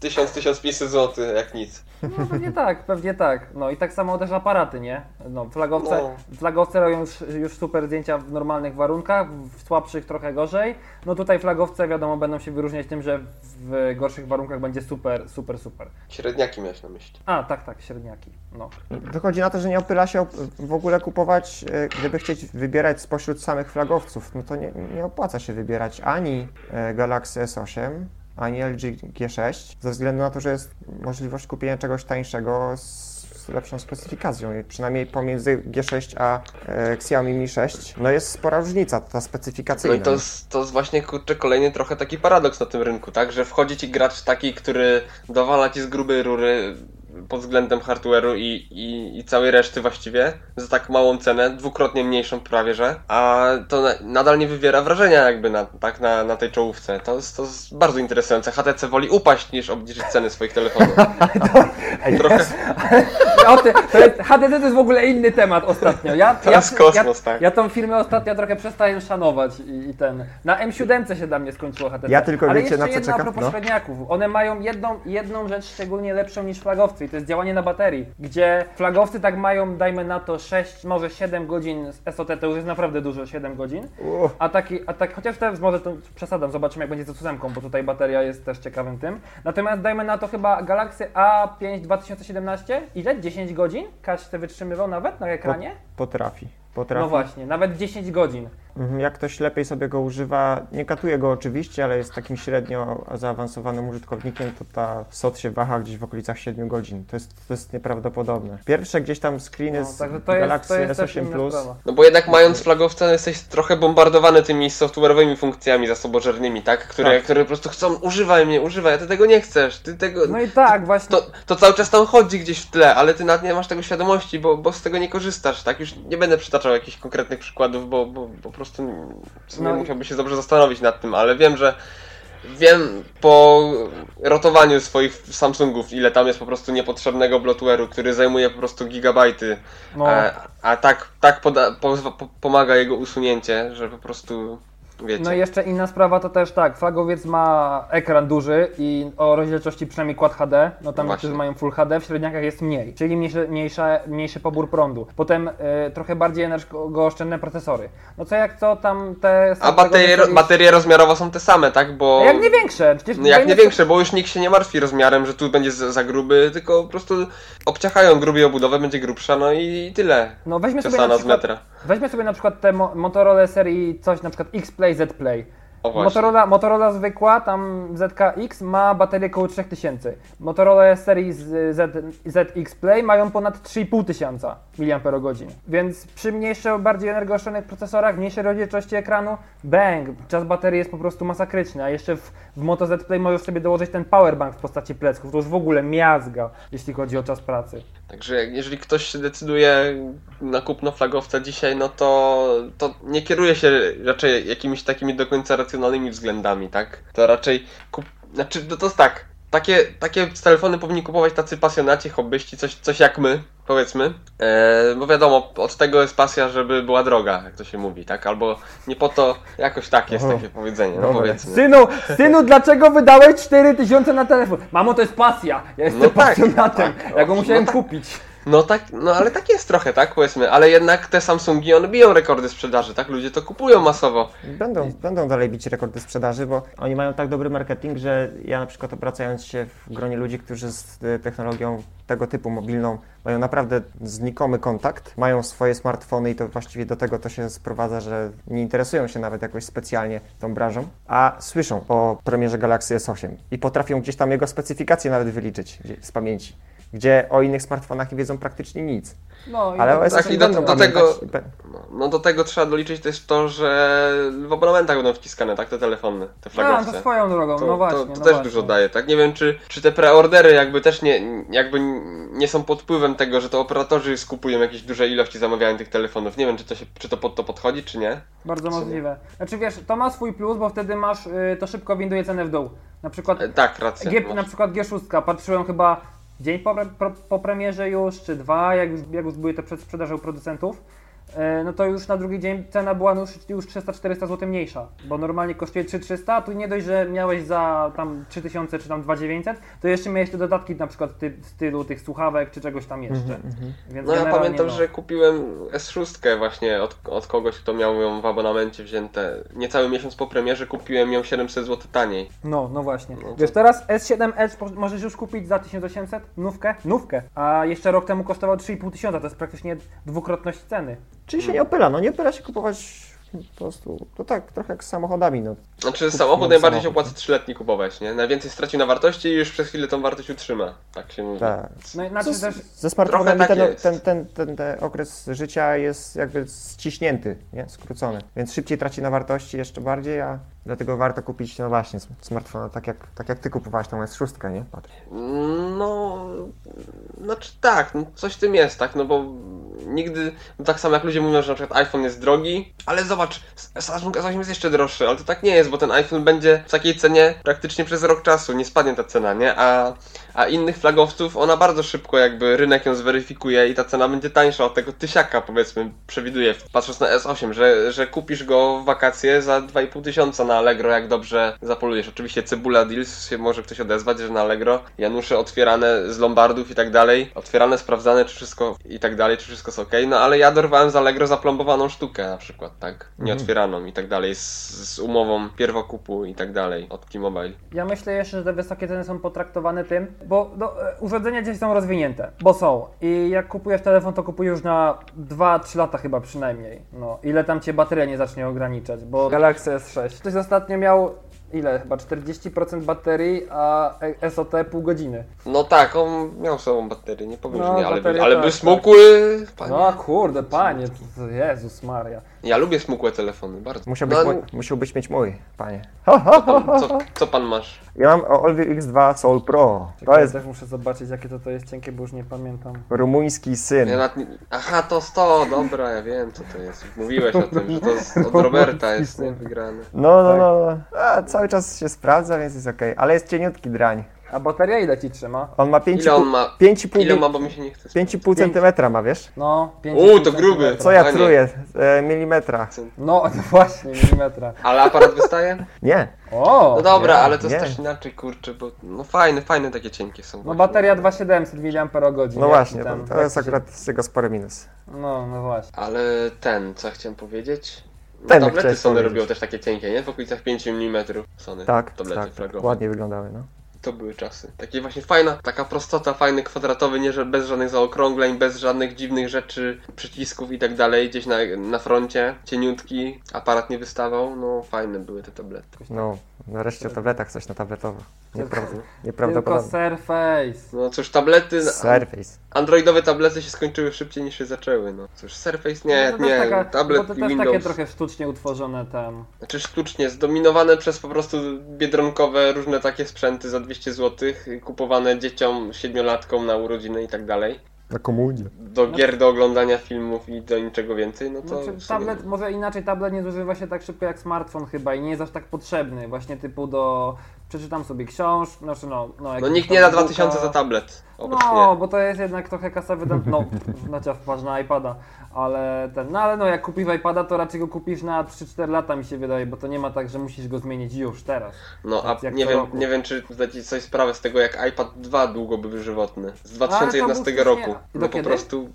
1000-1500 zł jak nic. No pewnie tak, pewnie tak. No i tak samo też aparaty, nie? No flagowce, No. flagowce robią już, już super zdjęcia w normalnych warunkach, w słabszych trochę gorzej. No tutaj flagowce wiadomo będą się wyróżniać tym, że w gorszych warunkach będzie super, super, super. Średniaki miałeś na myśli. A, tak, tak, średniaki. No. Wychodzi na to, że nie opyla się w ogóle kupować, e, gdyby chcieć wybierać spośród samych flagowców, no to nie, nie opłaca się wybierać ani e, Galaxy S8, ani LG G6, ze względu na to, że jest możliwość kupienia czegoś tańszego z lepszą specyfikacją. Przynajmniej pomiędzy G6 a e, Xiaomi Mi 6, no jest spora różnica, ta No specyfikacyjna. i to, to jest właśnie kurczę kolejny trochę taki paradoks na tym rynku, tak? Że wchodzi ci gracz taki, który dowala ci z grubej rury pod względem hardware'u i, i, i całej reszty właściwie za tak małą cenę, dwukrotnie mniejszą prawie, że a to na, nadal nie wywiera wrażenia jakby na, tak na, na tej czołówce. To jest, to jest bardzo interesujące. HTC woli upaść niż obniżyć ceny swoich telefonów. Trochę O ty, to jest, HDD to jest w ogóle inny temat ostatnio. Ja, To jest kosmos, ja, tak. Ja tą firmę ostatnio trochę przestaję szanować i, i ten. Na M7 się dla mnie skończyło HDD. Ja tylko Ale wiecie, jeszcze na co jedno czekam? a propos No. średniaków. One mają jedną, jedną rzecz szczególnie lepszą niż flagowcy i to jest działanie na baterii. Gdzie flagowcy tak mają, dajmy na to 6, może 7 godzin z SOT, to już jest naprawdę dużo, 7 godzin. A taki, a tak, chociaż teraz może to przesadzam, zobaczymy jak będzie z ósemką, bo tutaj bateria jest też ciekawym tym. Natomiast dajmy na to chyba Galaxy A5 2017, ile? 10 godzin? Każdy chce wytrzymywał nawet na ekranie? Potrafi. Potrafi. No właśnie, nawet 10 godzin. Mhm, Jak ktoś lepiej sobie go używa, nie katuje go oczywiście, ale jest takim średnio zaawansowanym użytkownikiem, to ta SOT się waha gdzieś w okolicach 7 godzin. To jest, to jest nieprawdopodobne. Pierwsze gdzieś tam screeny No, z także to jest, Galaxy to jest też S8 inna Plus. No bo jednak mając flagowce jesteś trochę bombardowany tymi software'owymi funkcjami zasobożernymi, tak? Które, Tak. które po prostu chcą używaj mnie, używaj, a ty tego nie chcesz, ty tego... No i tak, właśnie. To, to cały czas tam chodzi gdzieś w tle, ale ty nawet nie masz tego świadomości, bo, bo z tego nie korzystasz, tak? Już nie będę przytaczał jakichś konkretnych przykładów, bo, bo, bo po prostu w sumie No się dobrze zastanowić nad tym, ale wiem, że wiem po rotowaniu swoich Samsungów, ile tam jest po prostu niepotrzebnego bloatware'u, który zajmuje po prostu gigabajty, No. a, a tak, tak poda, po, po, pomaga jego usunięcie, że po prostu wiecie. No i jeszcze inna sprawa to też tak, flagowiec ma ekran duży i o rozdzielczości przynajmniej Quad HD, no tam Właśnie. niektórzy mają Full HD, w średniakach jest mniej, czyli mniejszy, mniejsza, mniejszy pobór prądu. Potem e, trochę bardziej energooszczędne procesory. No co jak co tam te... A baterie, serii- baterie rozmiarowo są te same, tak? Bo... Jak nie większe, przecież No jak nie większe, bo już nikt się nie martwi rozmiarem, że tu będzie za gruby, tylko po prostu obciachają grubiej obudowę, będzie grubsza, no i tyle. No weźmy sobie, na Ciosana z przykład, metra. Weźmy sobie na przykład te Mo- Motorola serii coś, na przykład X-Play, Z-Play. O właśnie. Motorola, Motorola zwykła, tam ZKX ma baterię około 3000. Motorola serii z- ZX Play mają ponad 3500 mAh. Więc przy mniejszych, bardziej energooszczędnych procesorach, mniejszej rozdzielczości ekranu, bang, czas baterii jest po prostu masakryczny. A jeszcze w, w Moto Z Play możesz sobie dołożyć ten powerbank w postaci plecków. To już w ogóle miazga, jeśli chodzi o czas pracy. Także jeżeli ktoś się decyduje na kupno flagowca dzisiaj, no to, to nie kieruje się raczej jakimiś takimi do końca racjonalnymi względami, tak? To raczej kup... Znaczy, to, to jest tak. Takie, takie telefony powinni kupować tacy pasjonaci, hobbyści, coś, coś jak my, powiedzmy. E, bo wiadomo, od tego jest pasja, żeby była droga, jak to się mówi, tak? Albo nie po to, jakoś tak jest takie powiedzenie, no powiedzmy. Synu, synu, dlaczego wydałeś 4000 na telefon? Mamo, to jest pasja. Ja jestem No tak, pasjonatem. tak, ja go no musiałem tak. kupić. No tak, no ale tak jest trochę, tak? Powiedzmy, ale jednak te Samsungi, one biją rekordy sprzedaży, tak? Ludzie to kupują masowo. Będą, będą dalej bić rekordy sprzedaży, bo oni mają tak dobry marketing, że ja na przykład obracając się w gronie ludzi, którzy z y, technologią tego typu mobilną mają naprawdę znikomy kontakt, mają swoje smartfony i to właściwie do tego to się sprowadza, że nie interesują się nawet jakoś specjalnie tą branżą, a słyszą o premierze Galaxy S8 i potrafią gdzieś tam jego specyfikacje nawet wyliczyć z pamięci, gdzie o innych smartfonach nie wiedzą praktycznie nic. No, i Ale to- o S8 tak, i do- do tego- No, do tego trzeba doliczyć też to, że w abonamentach będą wciskane, tak? Te telefony, te A, flagowce. to swoją drogą, To, no właśnie. to, to no też właśnie. dużo daje, tak? Nie wiem, czy, czy te preordery jakby też nie, jakby nie są pod wpływem tego, że to operatorzy skupują jakieś duże ilości zamawiają tych telefonów. Nie wiem, czy to, się, czy to pod to podchodzi, czy nie. Bardzo Czy nie? możliwe. Znaczy wiesz, to ma swój plus, bo wtedy masz, y, to szybko winduje cenę w dół. Na przykład, E, Tak, racja. G, na przykład G6, patrzyłem chyba dzień po, po premierze już, czy dwa, jak już, jak już były te przedsprzedaże u producentów. E, No to już na drugi dzień cena była już, już 300-400 zł mniejsza, bo normalnie kosztuje 3300, a tu nie dość, że miałeś za tam 3000 czy tam 2900, to jeszcze miałeś te dodatki na przykład ty, w stylu tych słuchawek czy czegoś tam jeszcze. Więc No ja pamiętam, no. że kupiłem S6 właśnie od, od kogoś, kto miał ją w abonamencie wzięte. Niecały miesiąc po premierze kupiłem ją 700 zł taniej. No, no właśnie. No to- Wiesz, teraz S7 Edge możesz już kupić za 1800, nówkę, nówkę, a jeszcze rok temu kosztował 3,5 tysiąca, to jest praktycznie dwukrotność ceny. Czyli się nie opyla, no nie opyla się kupować po prostu, to tak, trochę jak z samochodami, no. Znaczy samochód najbardziej się opłaca trzyletni kupować, nie? Najwięcej straci na wartości i już przez chwilę tą wartość utrzyma. Tak się mówi. Tak. No znaczy też, ze smartfonami Trochę tak ten, ten, ten, ten, ten okres życia jest jakby ściśnięty, nie? skrócony, więc szybciej traci na wartości jeszcze bardziej, a dlatego warto kupić, no właśnie, smartfona tak jak, tak jak ty kupowałeś tą S6, nie? Patryk? No, znaczy tak, no coś w tym jest, tak, no bo nigdy, no tak samo jak ludzie mówią, że na przykład iPhone jest drogi, ale zobacz, Samsung S8 jest jeszcze droższy, ale to tak nie jest, bo ten iPhone będzie w takiej cenie praktycznie przez rok czasu, nie spadnie ta cena, nie, a, a innych flagowców, ona bardzo szybko jakby rynek ją zweryfikuje i ta cena będzie tańsza od tego tysiaka, powiedzmy, przewiduje, patrząc na S8, że, że kupisz go w wakacje za 2,5 tysiąca na Allegro, jak dobrze zapolujesz. Oczywiście Cebula Deals się może ktoś odezwać, że na Allegro Janusze otwierane z lombardów i tak dalej, otwierane, sprawdzane, czy wszystko i tak dalej, czy wszystko jest ok, no ale ja dorwałem z Allegro zaplombowaną sztukę na przykład, tak, nieotwieraną i tak dalej, z, z umową pierwokupu i tak dalej od T-Mobile. ja myślę jeszcze, że te wysokie ceny są potraktowane tym, bo no, e, urządzenia dzisiaj są rozwinięte, bo są. I jak kupujesz telefon, to kupujesz już na 2-3 lata chyba przynajmniej. No, ile tam cię bateria nie zacznie ograniczać, bo Galaxy S6. Ktoś ostatnio miał ile? Chyba 40% baterii, a SOT pół godziny. No tak, on miał sobą baterię, nie powiem, No, że nie, ale, by, ale tak, by tak. smukły, panie. No kurde, panie, to- Jezus Maria. Ja lubię smukłe telefony, bardzo. Musiałbyś, no, mój, musiałbyś mieć mój, panie. Ho, ho, co, co pan masz? Ja mam Olvi X2 Soul Pro, to Czekaj, jest też muszę zobaczyć, jakie to, to jest cienkie, bo już nie pamiętam. rumuński syn. Ja nie... Aha, to 100, dobra, ja wiem co to jest. Mówiłeś o tym, że to z, od Roberta jest nie, wygrane. No, no, Tak. no, no. A, cały czas się sprawdza, więc jest okej, ale jest cieniutki drań. A bateria ile ci trzyma? On ma 5,5 Ile on ma? 5,5 Ile ma, bo mi się nie chce. 5,5 centymetra ma, wiesz? No, 5 Uuu, to gruby. Co ja Panie. truję? E, milimetra. No, no właśnie, milimetra. Ale aparat wystaje? Nie. O! No dobra, nie, ale to jest nie. też inaczej, kurczę, bo no fajne, fajne takie cienkie są. No właśnie. bateria 2700 mAh. No właśnie, to, to jest akurat z jego spory minus. No, no właśnie. Ale ten, co chciałem powiedzieć? No, Ten tablety Sony powiedzieć. robią też takie cienkie, nie? W okolicach 5 mm Sony. Tak, Tablety tak, tak, ładnie wyglądały, no. To były czasy. Takie właśnie fajna, taka prostota, fajny kwadratowy, nie, bez żadnych zaokrągleń, bez żadnych dziwnych rzeczy, przycisków i tak dalej, gdzieś na, na froncie, cieniutki, aparat nie wystawał, no fajne były te tablety. No, nareszcie o tabletach coś na tabletowo. Nieprawda, Tylko nieprawdopodobne. Surface. No cóż, tablety, Surface. androidowe tablety się skończyły szybciej niż się zaczęły, no. Cóż, Surface nie, No nie, taka, tablet bo to też Windows. takie trochę sztucznie utworzone tam. Znaczy sztucznie, zdominowane przez po prostu biedronkowe różne takie sprzęty za 200 zł, kupowane dzieciom, siedmiolatkom na urodziny i tak dalej. Na komunie. Do gier, do oglądania filmów i do niczego więcej, no to... Znaczy, tablet, może inaczej, tablet nie zużywa się tak szybko jak smartfon chyba i nie jest aż tak potrzebny, właśnie typu do... Przeczytam sobie książ, znaczy no... No, No nikt nie da e-booka. 2000 za tablet. No, bo to jest jednak trochę kasa wyda... No, znaczy masz na iPada, ale ten... No ale no, jak kupisz iPada, to raczej go kupisz na 3-4 lata mi się wydaje, bo to nie ma tak, że musisz go zmienić już, teraz. No a Tak nie wiem, roku. nie wiem, czy zdajecie sobie sprawę z tego, jak iPad 2 długo był żywotny. Z Ale to 2011 był roku. do No po prostu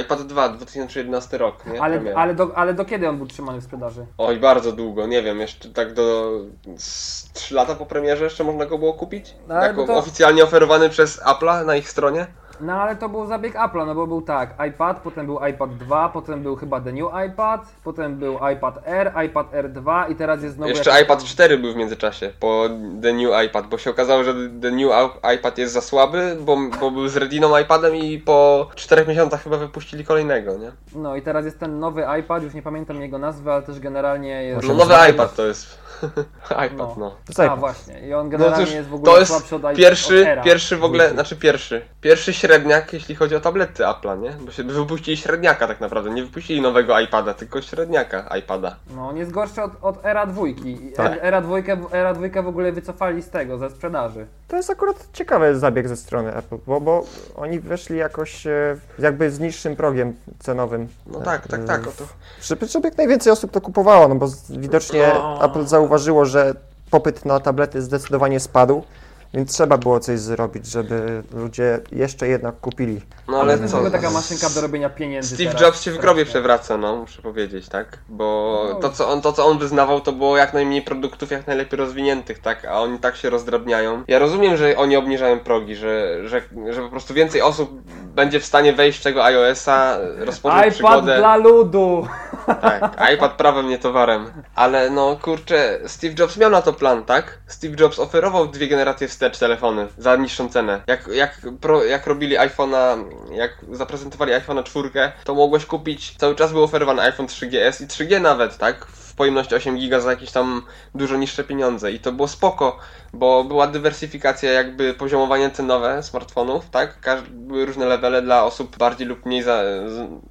iPad 2, 2011 rok, nie? Ale, Premiera. ale, do, ale do kiedy on był trzymany w sprzedaży? Oj, bardzo długo, nie wiem, jeszcze tak do z 3 lata po premierze jeszcze można go było kupić? No, bo to- oficjalnie oferowany przez Apple'a na ich stronie? No ale to był zabieg Apple'a, no bo był tak, iPad, potem był iPad 2, potem był chyba The New iPad, potem był iPad Air, iPad Air 2 i teraz jest znowu Jeszcze jakiś iPad tam- 4 był w międzyczasie, po The New iPad, bo się okazało, że The New iPad jest za słaby, bo, bo był z Retiną iPadem i po 4 miesiącach chyba wypuścili kolejnego, nie? No i teraz jest ten nowy iPad, już nie pamiętam jego nazwy, ale też generalnie jest... No nowy iPad to jest. iPad, No. no. To jest A iPad. właśnie, i on No generalnie cóż, jest w ogóle to jest słabszy od pierwszy, od pierwszy w ogóle, znaczy pierwszy, pierwszy średniak, jeśli chodzi o tablety Apple'a, nie? Bo się wypuścili średniaka tak naprawdę, nie wypuścili nowego iPada, tylko średniaka iPada. No on jest gorszy od, od Era 2. I Tak. Era 2, Era 2 w ogóle wycofali z tego, ze sprzedaży. To jest akurat ciekawy zabieg ze strony Apple, bo, bo oni weszli jakoś e, jakby z niższym progiem cenowym. No tak, tak, tak, o to. Żeby, żeby jak najwięcej osób to kupowało, no bo widocznie No. Apple zauważyło, że popyt na tablety zdecydowanie spadł, więc trzeba było coś zrobić, żeby ludzie jeszcze jednak kupili. No Ale ale to jest w co? ogóle taka maszynka do robienia pieniędzy Steve teraz. Jobs się w grobie Strasznie. przewraca, no, muszę powiedzieć, tak? Bo No. to co, on, to, co on wyznawał, to było jak najmniej produktów, jak najlepiej rozwiniętych, tak? A oni tak się rozdrabniają. Ja rozumiem, że oni obniżają progi, że, że, że po prostu więcej osób będzie w stanie wejść w tego iOS-a, rozpocząć iPad przygodę. dla ludu! Tak, iPad prawem, nie towarem. Ale no kurczę, Steve Jobs miał na to plan, tak? Steve Jobs oferował dwie generacje wstecz telefony za niższą cenę. Jak, jak, pro, jak robili iPhone'a, jak zaprezentowali iPhone'a 4, to mogłeś kupić, cały czas był oferowany iPhone 3GS i 3G nawet, tak? W pojemności 8 GB za jakieś tam dużo niższe pieniądze i to było spoko, bo była dywersyfikacja jakby poziomowanie cenowe smartfonów, tak? Każ- były różne levele dla osób bardziej lub mniej za,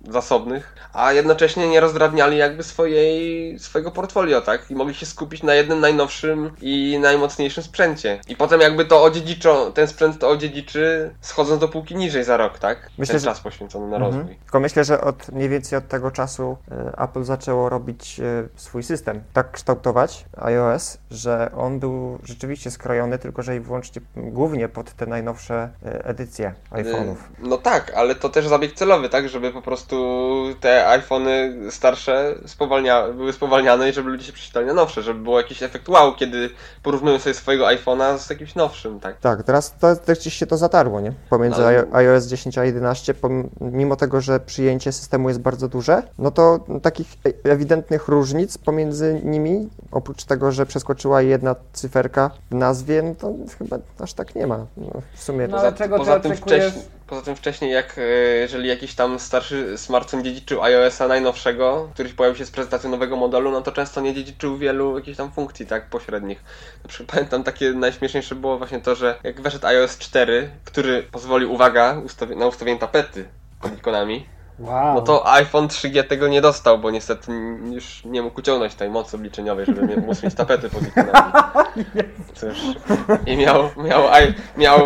zasobnych, a jednocześnie nie rozdrabniali jakby swojej, swojego portfolio, tak? I mogli się skupić na jednym najnowszym i najmocniejszym sprzęcie. I potem jakby to odziedziczą, ten sprzęt to odziedziczy, schodząc do półki niżej za rok, tak? Myślę, ten że- czas poświęcony na Mhm. rozwój. Tylko myślę, że od mniej więcej od tego czasu e, Apple zaczęło robić e, swój system, tak kształtować iOS, że on był rzeczywiście skrojony tylko, że i wyłącznie głównie pod te najnowsze e, edycje iPhone'ów. Y, No tak, ale to też zabieg celowy, tak? Żeby po prostu te iPhony starsze spowalnia, były spowalniane i żeby ludzie się przeczytali na nowsze, żeby było jakiś efekt wow, kiedy porównują sobie swojego iPhone'a z jakimś nowszym, tak? Tak, teraz to, też gdzieś się to zatarło, nie? Pomiędzy No, ale- iOS 10 a 11, pom- mimo tego, że przyjęcie systemu jest bardzo duże, no to takich e- ewidentnych różnic pomiędzy nimi, oprócz tego, że przeskoczyła jedna cyferka w nazwie, no to chyba aż tak nie ma. No, w sumie No, to... ty poza, tym wcześniej, poza tym wcześniej, jak e, jeżeli jakiś tam starszy smartfon dziedziczył iOS-a najnowszego, któryś pojawił się z prezentacją nowego modelu, no to często nie dziedziczył wielu jakichś tam funkcji, tak, pośrednich. Na przykład pamiętam takie najśmieszniejsze było właśnie to, że jak wyszedł iOS 4, który pozwolił, uwaga, ustawi- na ustawienie tapety pod ikonami, Wow. no to iPhone 3G tego nie dostał, bo niestety już nie mógł uciągnąć tej mocy obliczeniowej, żeby mie- móc mieć tapety pod ikonami. Cóż. I miał, miał, i- miał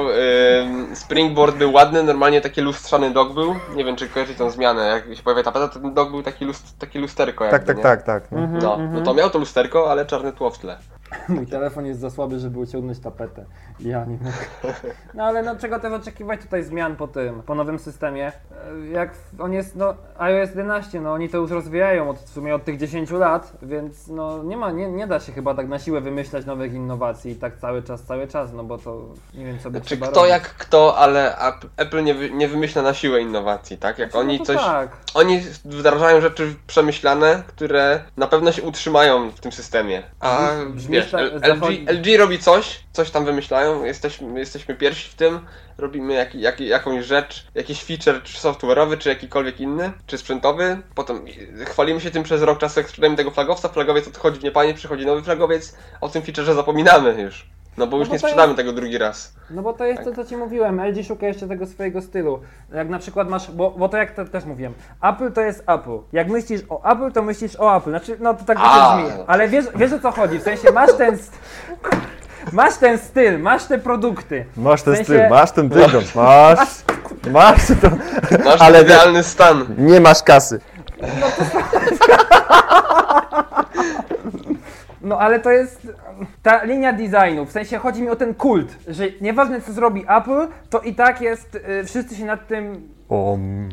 Springboard był ładny, normalnie taki lustrzany dog był. Nie wiem, czy kojarzycie tą zmianę. Jak się pojawia tapeta, to ten dog był taki, lust, taki lusterko Tak, jakby, tak, nie? tak, tak. No. Mhm, No, mhm. no to miał to lusterko, ale czarne tło w tle. Mój telefon jest za słaby, żeby uciągnąć tapetę. Ja nie mogę. No ale no czego też oczekiwać tutaj zmian po tym, po nowym systemie? E, Jak on jest, no iOS 11, no oni to już rozwijają od, w sumie od tych 10 lat, więc no nie ma, nie, nie da się chyba tak na siłę wymyślać nowych innowacji tak cały czas, cały czas, no bo to nie wiem co by Czy trzeba kto robić. jak kto, ale App- Apple nie, wy, nie wymyśla na siłę innowacji, tak? Jak No oni to coś. Tak. Oni wdrażają rzeczy przemyślane, które na pewno się utrzymają w tym systemie. A Brzmi wiesz, LG, LG robi coś, coś tam wymyślają, jesteśmy, jesteśmy pierwsi w tym, robimy jak, jak, jakąś rzecz, jakiś feature, czy software'owy, czy jakikolwiek inny, czy sprzętowy, potem chwalimy się tym przez rok czasu, jak sprzedajemy tego flagowca, flagowiec odchodzi w niepanie, przychodzi nowy flagowiec, o tym featureze zapominamy już. No bo już bo nie to sprzedamy tego drugi raz. No bo to jest to, co ci mówiłem. LG szuka jeszcze tego swojego stylu. Jak na przykład masz, bo, bo to jak te, też mówiłem, Apple to jest Apple. Jak myślisz o Apple, to myślisz o Apple. Znaczy, no to tak A. to brzmi. Ale wiesz, wiesz o co chodzi? W sensie masz ten. st- Masz ten styl, masz te produkty. Masz ten W sensie- styl, masz ten wygląd, masz, masz to, Masz Ale- idealny stan. nie masz kasy. No ale to jest ta linia designu, w sensie chodzi mi o ten kult, że nieważne co zrobi Apple, to i tak jest, y, wszyscy się nad tym Um,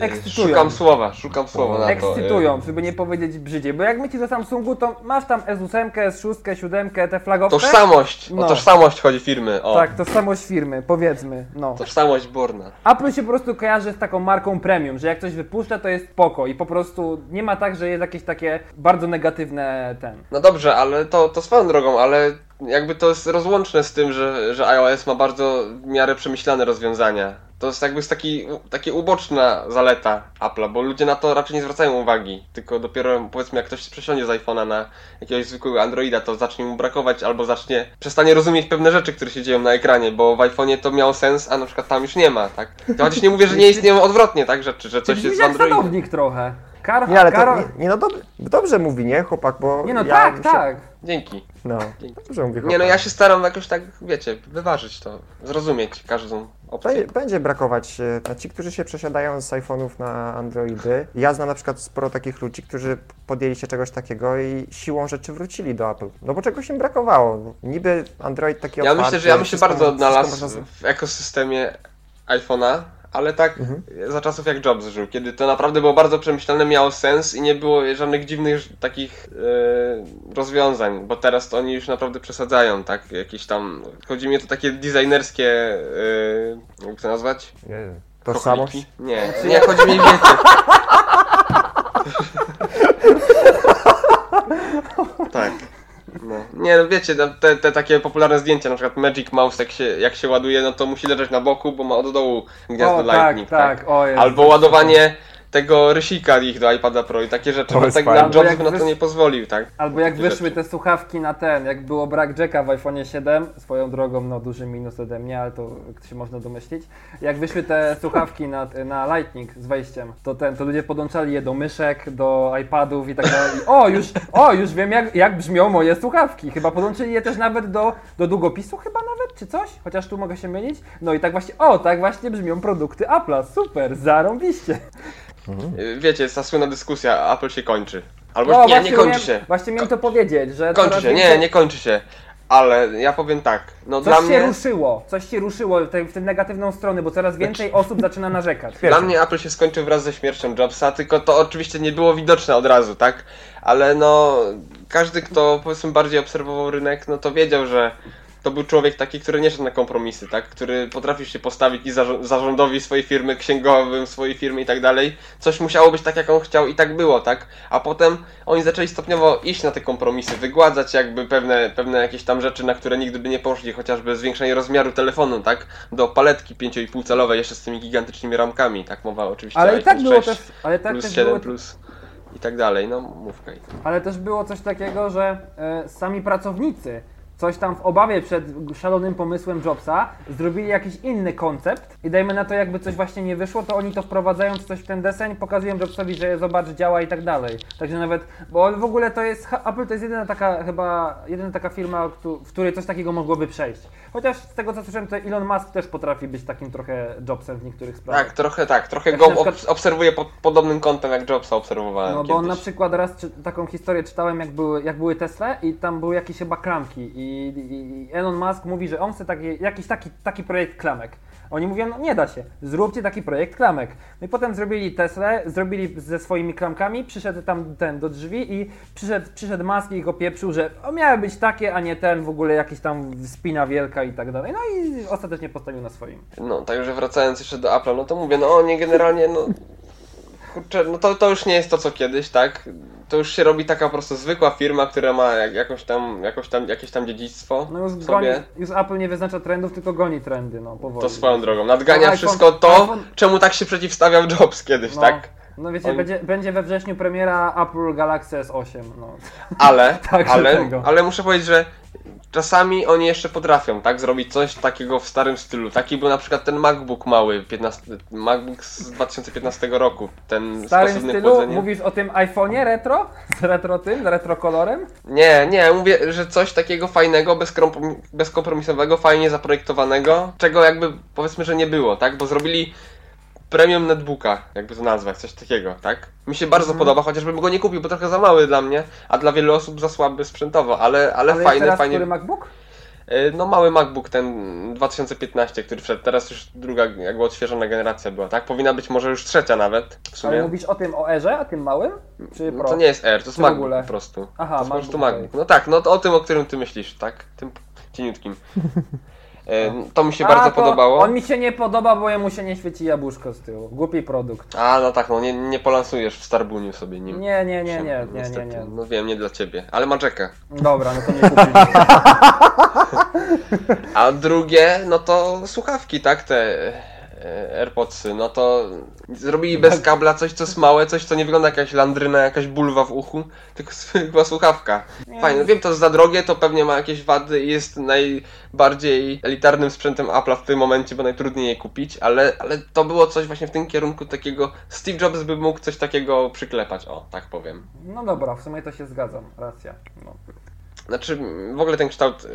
ekscytują. Szukam słowa, szukam słowa na to. Ekscytują, żeby nie powiedzieć brzydziej, bo jak myślisz o Samsungu, to masz tam S8, S6, 7, te flagowce. Tożsamość, No. o tożsamość chodzi firmy. O, Tak, tożsamość firmy, powiedzmy, no. tożsamość Borna. Apple się po prostu kojarzy z taką marką premium, że jak coś wypuszcza, to jest spoko i po prostu nie ma tak, że jest jakieś takie bardzo negatywne ten. No dobrze, ale to, to swoją drogą, ale jakby to jest rozłączne z tym, że, że iOS ma bardzo w miarę przemyślane rozwiązania. To jest jakby taki, takie uboczna zaleta Apple'a, bo ludzie na to raczej nie zwracają uwagi. Tylko dopiero powiedzmy jak ktoś przesiądzie z iPhone'a na jakiegoś zwykłego Androida, to zacznie mu brakować albo zacznie, przestanie rozumieć pewne rzeczy, które się dzieją na ekranie, bo w iPhone'ie to miało sens, a na przykład tam już nie ma, tak? To chociaż nie mówię, że nie istnieją odwrotnie, tak? Rzeczy, że coś jest Androidzie. sadownik trochę. Kar, nie, ale to, Karol... nie, nie no dobrze, dobrze mówi, nie chłopak, bo Nie no, ja tak, się, tak. Dzięki. No, dobrze mówi chłopak. Nie no, ja się staram jakoś tak, wiecie, wyważyć to, zrozumieć każdą opcję. Będzie, będzie brakować e, ci, którzy się przesiadają z iPhone'ów na Androidy. Ja znam na przykład sporo takich ludzi, którzy podjęli się czegoś takiego i siłą rzeczy wrócili do Apple. No bo czegoś im brakowało. Niby Android taki Ja otwarty, myślę, że ja bym się bardzo odnalazł w ekosystemie iPhone'a, ale tak Mhm. za czasów jak Jobs żył, kiedy to naprawdę było bardzo przemyślane, miało sens i nie było żadnych dziwnych takich e, rozwiązań, bo teraz to oni już naprawdę przesadzają, tak? Jakieś tam, chodzi mi o to takie designerskie, e, jak to nazwać? Nie wiem. Tożsamość? Nie, nie, chodzi mi, wiecie. tak. No. Nie, no wiecie, no, te, te takie popularne zdjęcia, na przykład Magic Mouse, jak się, jak się ładuje, no to musi leżeć na boku, bo ma od dołu gniazdo O, tak, Lightning, tak, o Jezu. Albo ładowanie tego rysika ich do iPada Pro i takie rzeczy, bo tak fajne. Jobs na jak to nie pozwolił, tak? Albo jak wyszły rzeczy. te słuchawki na ten, jak było brak jacka w iPhone 7, swoją drogą, no duży minus ode mnie, ale to się można domyślić. Jak wyszły te słuchawki na, na Lightning z wejściem, to ten, to ludzie podłączali je do myszek, do iPadów i tak dalej. I, o, już, o, już wiem jak, jak brzmią moje słuchawki. Chyba podłączyli je też nawet do, do długopisu chyba nawet, czy coś? Chociaż tu mogę się mylić. No i tak właśnie, o, tak właśnie brzmią produkty Apple'a. Super, zarąbiście. Y, Wiecie, jest ta słynna dyskusja, Apple się kończy. Albo No, nie, nie kończy miałem, się. Właśnie miałem to powiedzieć, że Kończy się, nie, nie kończy się. Ale ja powiem tak, no Coś dla się mnie... ruszyło, coś się ruszyło w tę, w tę negatywną stronę, bo coraz więcej osób zaczyna narzekać. Dla mnie Apple się skończył wraz ze śmiercią Jobsa, tylko to oczywiście nie było widoczne od razu, tak? Ale no, każdy, kto powiedzmy bardziej obserwował rynek, no to wiedział, że to był człowiek taki, który nie szedł na kompromisy, tak? Który potrafił się postawić i zarzo- zarządowi swojej firmy, księgowym swojej firmy i tak dalej. Coś musiało być tak, jak on chciał i tak było, tak? A potem oni zaczęli stopniowo iść na te kompromisy, wygładzać jakby pewne, pewne jakieś tam rzeczy, na które nigdy by nie poszli, chociażby zwiększenie rozmiaru telefonu, tak? Do paletki 5,5 calowej jeszcze z tymi gigantycznymi ramkami, tak? Mowa oczywiście Ale i tak iPhone było 6 też, ale tak plus też 7 było, plus i tak dalej, no mówka. ale też było coś takiego, że e, sami pracownicy coś tam w obawie przed szalonym pomysłem Jobsa, zrobili jakiś inny koncept i dajmy na to, jakby coś właśnie nie wyszło, to oni to wprowadzając coś w ten deseń, pokazują Jobsowi, że zobacz, działa i tak dalej. Także nawet, bo w ogóle to jest, Apple to jest jedyna taka, chyba, jedyna taka firma, w której coś takiego mogłoby przejść. Chociaż z tego co słyszałem, to Elon Musk też potrafi być takim trochę Jobsem w niektórych sprawach. Tak, trochę tak, trochę Jak go przykład- ob- obserwuję pod podobnym kątem jak Jobsa obserwowałem No bo kiedyś. on na przykład raz czy, taką historię czytałem, jak były, jak były Tesla i tam były jakieś chyba klamki i, i, i Elon Musk mówi, że on chce taki, jakiś taki, taki projekt klamek. Oni mówią, no nie da się, zróbcie taki projekt klamek. No i potem zrobili Tesla, zrobili ze swoimi klamkami, przyszedł tam ten do drzwi i przyszedł, przyszedł Musk i go pieprzył, że o, miały być takie, a nie ten, w ogóle jakiś tam spina wielka i tak dalej. No i ostatecznie postawił na swoim. No, także wracając jeszcze do Apple'a, no to mówię, no oni generalnie, no... Kurczę, no to, to już nie jest to co kiedyś, tak? To już się robi taka po prostu zwykła firma, która ma jak, jakąś tam, jakąś tam, jakieś tam dziedzictwo No już, goni, już Apple nie wyznacza trendów, tylko goni trendy, no powoli. To swoją drogą. Nadgania iPhone- wszystko to, iPhone- czemu tak się przeciwstawiał Jobs kiedyś, No, tak? no wiecie, On- będzie, będzie we wrześniu premiera Apple Galaxy S8. No. Ale, Także ale, ale muszę powiedzieć, że czasami oni jeszcze potrafią, tak? Zrobić coś takiego w starym stylu. Taki był na przykład ten MacBook mały, 15, MacBook z 2015 roku. Ten W starym stylu chłodzeniem. mówisz o tym iPhone'ie retro? Z retro tym, z retro kolorem? Nie, nie, mówię, że coś takiego fajnego, bezkomprom- bezkompromisowego, fajnie zaprojektowanego, czego jakby powiedzmy, że nie było, tak? Bo zrobili premium netbooka, jakby to nazwać, coś takiego, tak? Mi się bardzo Mhm. podoba, chociażbym go nie kupił, bo trochę za mały dla mnie, a dla wielu osób za słaby sprzętowo, ale, ale, jeszcze fajny, raz, fajnie. który MacBook? Y, No mały MacBook ten 2015, który wszedł, teraz już druga jakby odświeżona generacja była, tak? Powinna być może już trzecia nawet, w Ale sumie. mówisz o tym o Erze, o tym małym? Czy No Pro? to nie jest Air, to jest Czy MacBook po prostu. Aha, to jest po prostu MacBook, MacBook. No tak, no to o tym, o którym ty myślisz, tak? Tym cieniutkim. To mi się A, bardzo podobało. On mi się nie podoba, bo jemu się nie świeci jabłuszko z tyłu. Głupi produkt. A, no tak, no nie, nie polansujesz w Starbuniu sobie nim. Nie, nie, nie, nie, nie, nie, nie. No wiem, nie dla ciebie, ale ma Jacka. Dobra, no to nie kupisz. A drugie, no to słuchawki, tak? Te AirPodsy, no to zrobili bez kabla coś, co jest małe, coś, co nie wygląda jak jakaś landryna, jakaś bulwa w uchu, tylko zwykła słuchawka. Fajne, wiem, to za drogie, to pewnie ma jakieś wady i jest najbardziej elitarnym sprzętem Apple'a w tym momencie, bo najtrudniej je kupić, ale, ale to było coś właśnie w tym kierunku takiego, Steve Jobs by mógł coś takiego przyklepać, o, tak powiem. No dobra, w sumie to się zgadzam. Racja. No. Znaczy, w ogóle ten kształt e,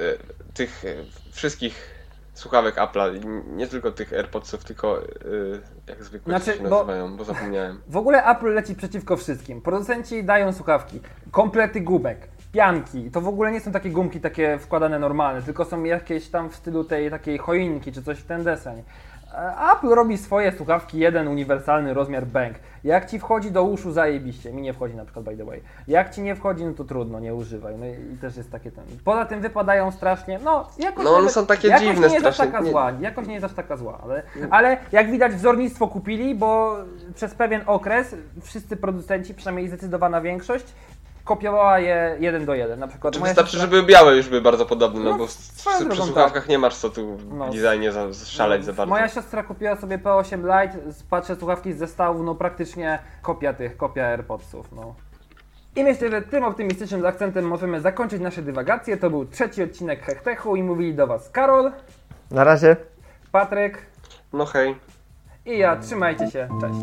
tych e, wszystkich słuchawek Apple'a, nie tylko tych AirPodsów, tylko e, jak zwykle Znaczy, się nazywają, bo zapomniałem. W ogóle Apple leci przeciwko wszystkim. Producenci dają słuchawki, komplety gubek, pianki. To w ogóle nie są takie gumki takie wkładane normalne, tylko są jakieś tam w stylu tej takiej choinki czy coś w ten deseń. E, Apple robi swoje słuchawki, jeden uniwersalny rozmiar bank. Jak ci wchodzi do uszu, zajebiście. Mi nie wchodzi na przykład, by the way. Jak ci nie wchodzi, no to trudno, nie używaj. No i też jest takie ten. Poza tym wypadają strasznie. No, jakoś No, one są takie jakoś dziwne nie jest aż taka Nie- zła. Jakoś nie jest aż taka zła, ale, ale jak widać wzornictwo kupili, bo przez pewien okres wszyscy producenci, przynajmniej zdecydowana większość, kopiowała je jeden do jeden. Na przykład Czy moja wystarczy, siostra- żeby białe już były bardzo podobne, no, No, bo przy drogą, słuchawkach nie masz co tu w No. designie za, szaleć za bardzo. Moja siostra kupiła sobie P8 Lite, patrzę słuchawki z zestawów, no praktycznie kopia tych, kopia AirPodsów, no. I myślę, że tym optymistycznym akcentem możemy zakończyć nasze dywagacje. To był trzeci odcinek Hechtechu i mówili do Was Karol, Na razie. Patryk No hej. i ja. Trzymajcie się, cześć.